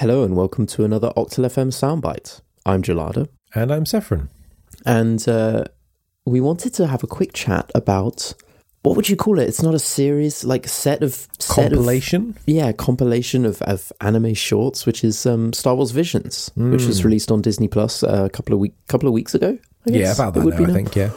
Hello and welcome to another Octal FM soundbite. I'm Gelada, And I'm Saffron. and uh, we wanted to have a quick chat about what would you call it? It's not a series, like set of set of- Compilation? yeah, compilation of, of anime shorts, which is um, Star Wars Visions, which was released on Disney Plus uh, a couple of week couple of weeks ago. I yeah, about it that would now, be I now. think, yeah.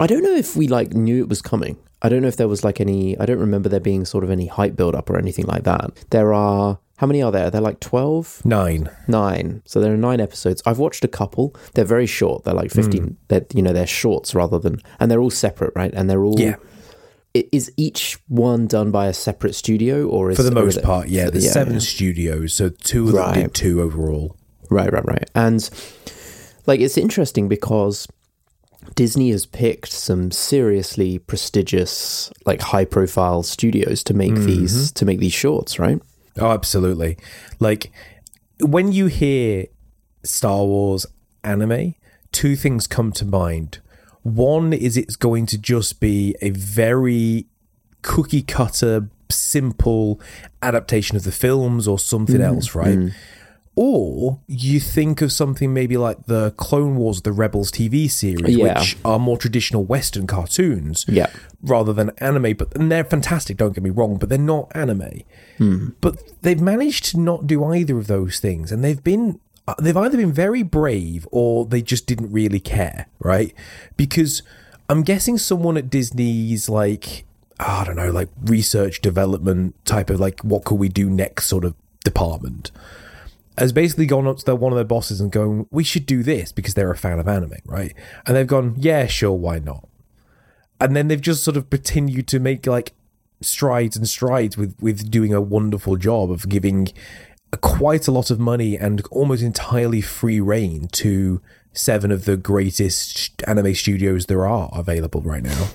I don't know if we like knew it was coming. I don't know if there was like any. I don't remember there being sort of any hype build up or anything like that. There are how many are there? They're like twelve. Nine. Nine. So there are nine episodes. I've watched a couple. They're very short. They're like Hmm. fifteen. They're you know they're shorts rather than, and they're all separate, right? And they're all. Yeah. Is each one done by a separate studio, or is For the most it- part, yeah. There's yeah, seven yeah. studios, so two of them did two overall. Right, right, right. And like it's interesting because Disney has picked some seriously prestigious, like high profile studios to make mm-hmm. these to make these shorts, right? Oh, absolutely. Like, when you hear Star Wars anime, two things come to mind. One is it's going to just be a very cookie cutter, simple adaptation of the films or something mm-hmm. else, right? Mm. Or you think of something maybe like the Clone Wars, the Rebels TV series, Yeah. which are more traditional Western cartoons Yeah. rather than anime. But and they're fantastic. Don't get me wrong, but they're not anime. But they've managed to not do either of those things, and they've been uh, they've either been very brave or they just didn't really care, right? Because I'm guessing someone at Disney's like I don't know, like research development type of like what could we do next sort of department has basically gone up to their, one of their bosses and going, "We should do this because they're a fan of anime, right?" And they've gone, "Yeah, sure, why not?" And then they've just sort of continued to make like strides and strides with with doing a wonderful job of giving quite a lot of money and almost entirely free reign to seven of the greatest anime studios there are available right now.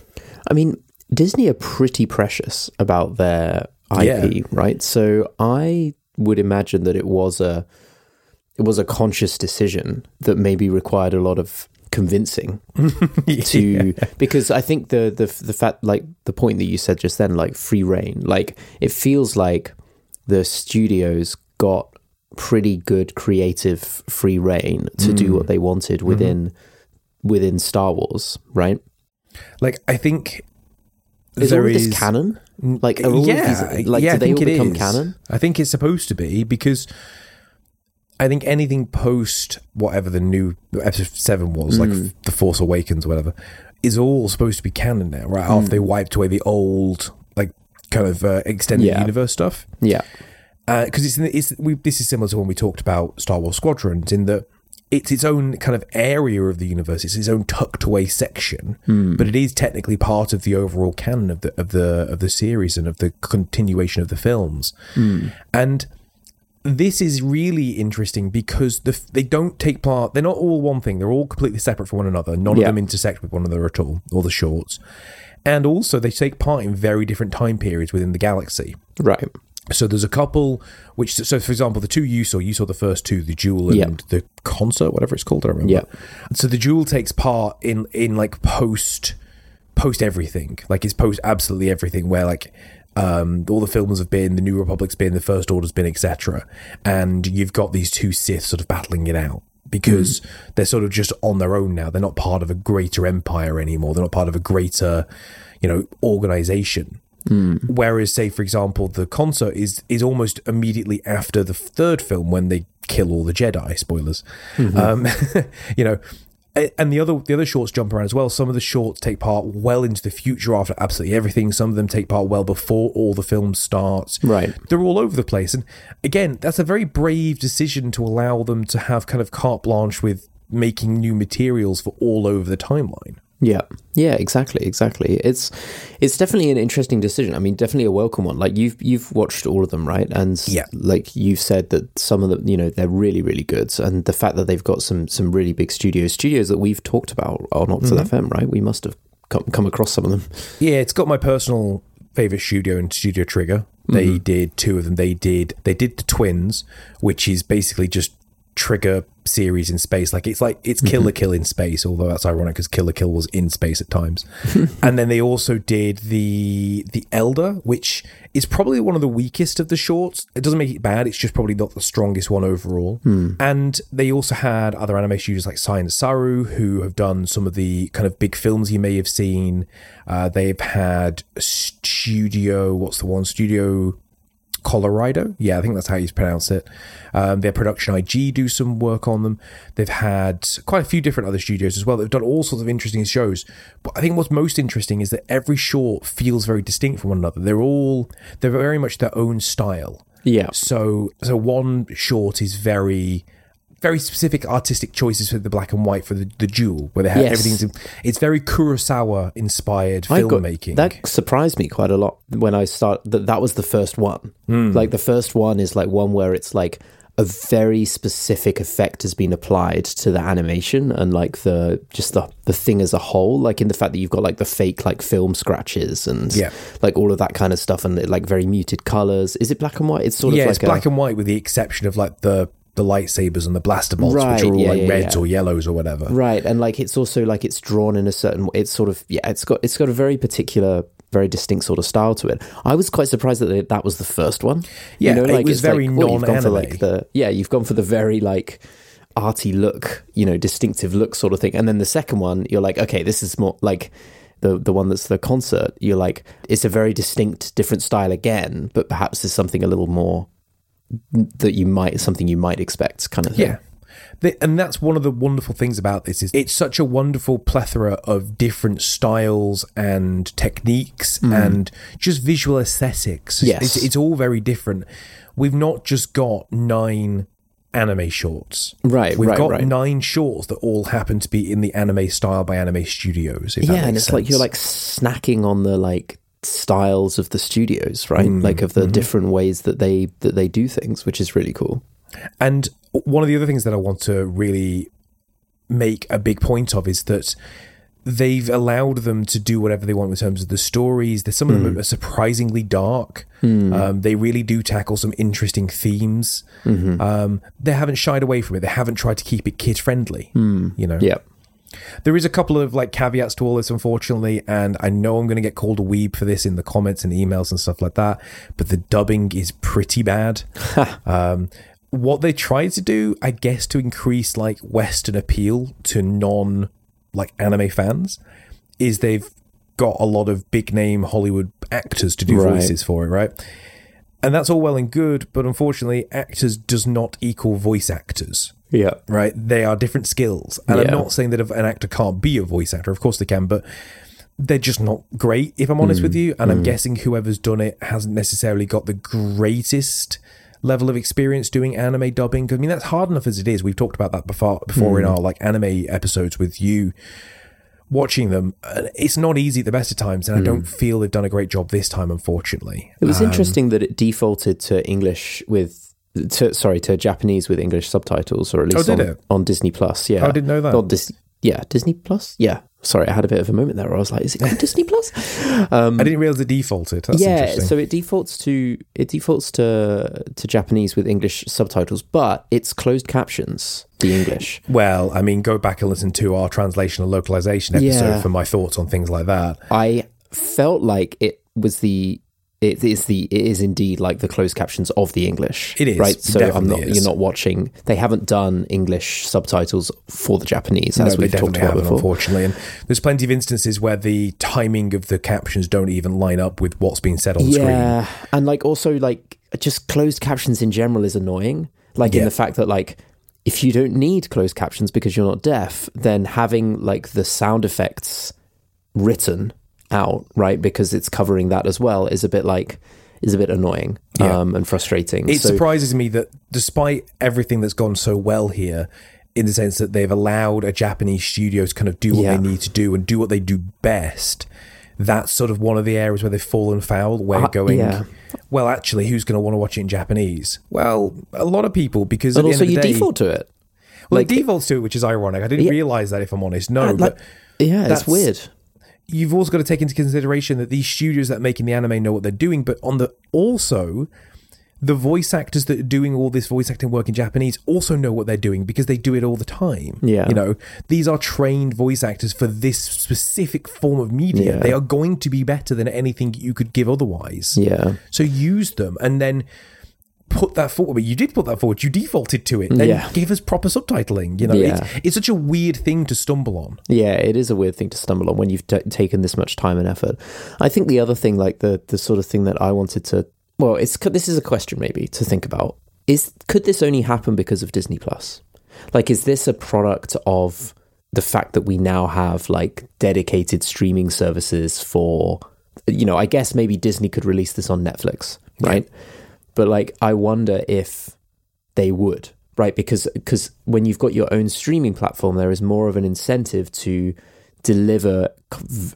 I mean, Disney are pretty precious about their IP, right? So I would imagine that it was a it was a conscious decision that maybe required a lot of convincing to because I think the the the fact like the point that you said just then like free reign like it feels like the studios got pretty good creative free reign to do mm. what they wanted within mm-hmm. within Star Wars right? Like I think is there all of this canon like yeah, these like yeah, do they all become is. canon I think it's supposed to be because I think anything post whatever the new episode seven was, Mm. like the Force Awakens, or whatever, is all supposed to be canon now, right? After Mm. they wiped away the old, like kind of uh, extended Yeah. universe stuff, yeah because it's, it's we, this is similar to when we talked about Star Wars Squadrons in that. It's its own kind of area of the universe. It's its own tucked away section, Hmm. but it is technically part of the overall canon of the of the of the series and of the continuation of the films. Hmm. And this is really interesting because the, they don't take part. They're not all one thing. They're all completely separate from one another. None Yeah. of them intersect with one another at all. All the shorts, and also they take part in very different time periods within the galaxy. right So there's a couple which, so for example, the two you saw, you saw the first two, the Jewel and Yeah. the Concert, whatever it's called. I remember. Yeah. So the Jewel takes part in in like post post everything, like it's post absolutely everything, where like. Um, all the films have been, the New Republic's been, the First Order's been, etc. And you've got these two Sith sort of battling it out because they're sort of just on their own now. They're not part of a greater empire anymore. They're not part of a greater, you know, organization. Whereas, say for example, the concert is is almost immediately after the third film when they kill all the Jedi. Spoilers, um, you know. And the other the other shorts jump around as well. Some of the shorts take part well into the future after absolutely everything. Some of them take part well before all the film starts. Right. They're all over the place. And again, that's a very brave decision to allow them to have kind of carte blanche with making new materials for all over the timeline. Yeah, yeah, exactly, exactly. It's it's definitely an interesting decision. I mean, definitely a welcome one. Like you've you've watched all of them, right? And Yeah. like you've said that some of them, you know, they're really really good. And the fact that they've got some some really big studios, studios that we've talked about on Octal FM, right? We must have come, come across some of them. Yeah, it's got my personal favorite studio and Studio Trigger. They mm-hmm. did two of them. They did they did the Twins, which is basically just Trigger series in space. Like it's like it's Kill la Kill in space, although that's ironic because Kill la Kill was in space at times. and then they also did the the Elder, which is probably one of the weakest of the shorts. It doesn't make it bad. It's just probably not the strongest one overall. And they also had other anime studios like Science Saru, who have done some of the kind of big films you may have seen. Uh, they've had Studio, what's the one? Studio Colorido. Yeah, I think that's how you pronounce it. Um, their production IG do some work on them. They've had quite a few different other studios as well. They've done all sorts of interesting shows. But I think what's most interesting is that every short feels very distinct from one another. They're all they're very much their own style. Yeah. So so one short is very very specific artistic choices for the black and white for the, the jewel where they have Yes. everything's it's very Kurosawa inspired filmmaking. that surprised me quite a lot when I start. That that was the first one. Hmm. Like the first one is like one where it's like a very specific effect has been applied to the animation and like the just the the thing as a whole. Like in the fact that you've got like the fake like film scratches and Yeah. like all of that kind of stuff and like very muted colors. Is it black and white? It's sort yeah, of like it's black and white with the exception of like the the lightsabers and the blaster bolts, Right, which are all yeah, like yeah, reds yeah. or yellows or whatever. Right, and like it's also like it's drawn in a certain. Way. It's sort of yeah. It's got it's got a very particular, very distinct sort of style to it. I was quite surprised that that was the first one. Yeah, it like was it's like, very well, you've gone for non-anime. like the yeah. You've gone for the very like arty look, you know, distinctive look sort of thing. And then the second one, you're like, okay, this is more like the the one that's the concert. You're like, it's a very distinct, different style again, but perhaps there's something a little more that you might something you might expect, kind of thing. Yeah. The, and that's one of the wonderful things about this is it's such a wonderful plethora of different styles and techniques and just visual aesthetics. Mm. Yes. It's, it's all very different. We've not just got nine anime shorts. Right, We've right, got right. nine shorts that all happen to be in the anime style by anime studios. Yeah and it's like you're like snacking on the like styles of the studios right Mm, like of the mm-hmm. different ways that they that they do things which is really cool And one of the other things that I want to really make a big point of is that they've allowed them to do whatever they want in terms of the stories. There's some of them are surprisingly dark. Um, they really do tackle some interesting themes. Um, they haven't shied away from it. They haven't tried to keep it kid friendly. You know, yeah there is a couple of like caveats to all this, unfortunately, and I know I'm going to get called a weeb for this in the comments and emails and stuff like that. But the dubbing is pretty bad. um, what they tried to do, I guess, to increase like Western appeal to non like anime fans, is they've got a lot of big name Hollywood actors to do Right. voices for it, right? And that's all well and good, but unfortunately, actors does not equal voice actors yeah right? They are different skills. And I'm not saying that an actor can't be a voice actor. Of course they can, but they're just not great, if I'm honest with mm. you. And I'm mm. guessing whoever's done it hasn't necessarily got the greatest level of experience doing anime dubbing. I mean, that's hard enough as it is. We've talked about that before, before in mm. our like anime episodes with you watching them. It's not easy at the best of times, and I don't feel they've done a great job this time, unfortunately. it was Um, interesting that it defaulted to english with to sorry to japanese with english subtitles or at least Oh, on, on disney plus yeah Oh, I didn't know that. Not Dis- yeah disney plus yeah sorry i had a bit of a moment there where i was like is it disney plus um I didn't realize it defaulted. That's yeah, so it defaults to it defaults to to Japanese with English subtitles, but it's closed captions, the English. Well, I mean, go back and listen to our translation and localization episode Yeah. for my thoughts on things like that. I felt like it was the it is the it is indeed like the closed captions of the English. It is, right. So I'm not is. you're not watching. They haven't done English subtitles for the Japanese as they we've talked about before. unfortunately. And there's plenty of instances where the timing of the captions don't even line up with what's being said on screen. Yeah, and like also like just closed captions in general is annoying. Like in the fact that like if you don't need closed captions because you're not deaf, then having like the sound effects written out, right, because it's covering that as well, is a bit like is a bit annoying Yeah. um, and frustrating. It so, surprises me that despite everything that's gone so well here, in the sense that they've allowed a Japanese studio to kind of do what Yeah. they need to do and do what they do best, that's sort of one of the areas where they've fallen foul, where Uh, going, yeah. well, actually, who's going to want to watch it in Japanese? Well, a lot of people, because but at the also end of you the day, default to it. well, like- it defaults to it, which is ironic. I didn't realize that, if I'm honest. No, Uh, but like- Yeah, it's that's- weird. You've also got to take into consideration that these studios that are making the anime know what they're doing, but on the also the voice actors that are doing all this voice acting work in Japanese also know what they're doing because they do it all the time. Yeah. You know, these are trained voice actors for this specific form of media. Yeah. They are going to be better than anything you could give otherwise. Yeah. So use them and then put that forward. But you did put that forward. You defaulted to it. Then Yeah. give us proper subtitling. You know, Yeah. it's, it's such a weird thing to stumble on. Yeah, it is a weird thing to stumble on when you've t- taken this much time and effort. I think the other thing, like the the sort of thing that I wanted to, well, it's this is a question maybe to think about. Is could this only happen because of Disney Plus? Like, is this a product of the fact that we now have like dedicated streaming services for, you know, I guess maybe Disney could release this on Netflix, right? But like, I wonder if they would, right? Because because when you've got your own streaming platform, there is more of an incentive to deliver,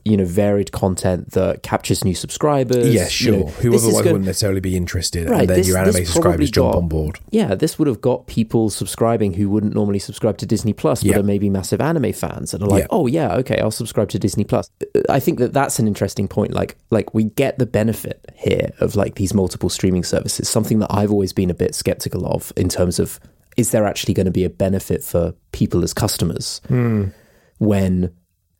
you know, varied content that captures new subscribers. Yeah, you sure. know, Who otherwise gonna- wouldn't necessarily be interested, Right, and then this- your anime subscribers jump on board. Yeah, this would have got people subscribing who wouldn't normally subscribe to Disney Plus, but Yeah. are maybe massive anime fans and are like, Yeah. "Oh yeah, okay, I'll subscribe to Disney Plus." I think that that's an interesting point. Like, like we get the benefit here of like these multiple streaming services. Something that I've always been a bit skeptical of in terms of is there actually going to be a benefit for people as customers hmm. when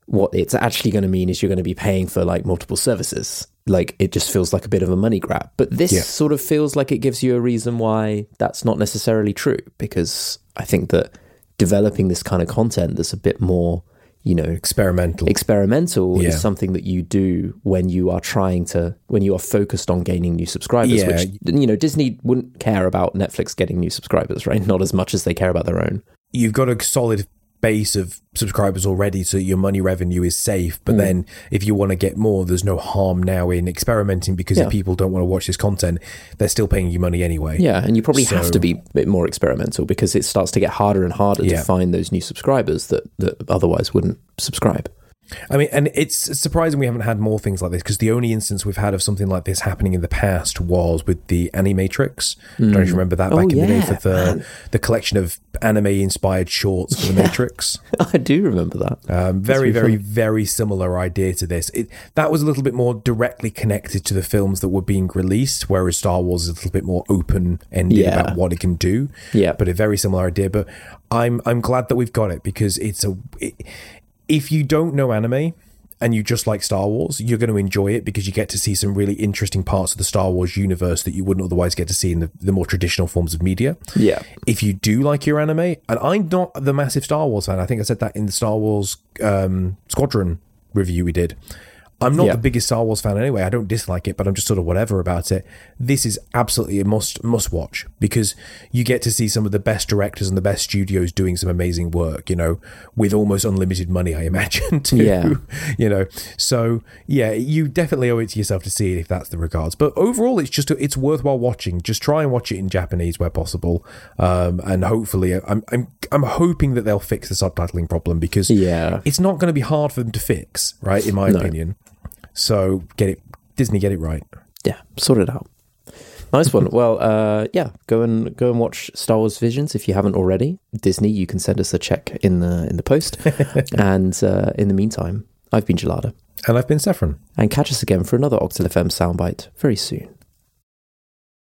what it's actually going to mean is you're going to be paying for like multiple services. Like it just feels like a bit of a money grab. But this Yeah. sort of feels like it gives you a reason why that's not necessarily true because I think that developing this kind of content that's a bit more, you know, Experimental. experimental Yeah. is something that you do when you are trying to when you are focused on gaining new subscribers Yeah. which you know Disney wouldn't care about Netflix getting new subscribers right not as much as they care about their own You've got a solid base of subscribers already, so your money revenue is safe. But mm. then, if you want to get more, there's no harm now in experimenting because Yeah. if people don't want to watch this content, they're still paying you money anyway. Yeah, and you probably have to be a bit more experimental because it starts to get harder and harder Yeah. to find those new subscribers that, that otherwise wouldn't subscribe. I mean, and it's surprising we haven't had more things like this because the only instance we've had of something like this happening in the past was with the Animatrix. Don't you remember that Oh, back in the day for the the collection of anime inspired shorts for the Matrix? I do remember that. Um, very, really very, very similar idea to this. It, that was a little bit more directly connected to the films that were being released, whereas Star Wars is a little bit more open ended Yeah. about what it can do. Yeah. but a very similar idea. But I'm I'm glad that we've got it because it's a. It, if you don't know anime and you just like Star Wars, you're going to enjoy it because you get to see some really interesting parts of the Star Wars universe that you wouldn't otherwise get to see in the, the more traditional forms of media. Yeah. If you do like your anime, and I'm not the massive Star Wars fan, I think I said that in the Star Wars um, Squadron review we did. I'm not Yeah. the biggest Star Wars fan anyway. I don't dislike it, but I'm just sort of whatever about it. This is absolutely a must must watch because you get to see some of the best directors and the best studios doing some amazing work. You know, with almost unlimited money, I imagine. Too. Yeah. You know, so yeah, you definitely owe it to yourself to see it if that's the regards. But overall, it's just it's worthwhile watching. Just try and watch it in Japanese where possible, um, and hopefully, I'm I'm I'm hoping that they'll fix the subtitling problem because Yeah. it's not going to be hard for them to fix, right? In my No. opinion. So get it, Disney, get it right. Yeah, sort it out. Nice one. well, uh, yeah, go and go and watch Star Wars Visions if you haven't already. Disney, you can send us a check in the in the post. and uh, in the meantime, I've been Gelada. And I've been Saffron. And catch us again for another Octal FM soundbite very soon.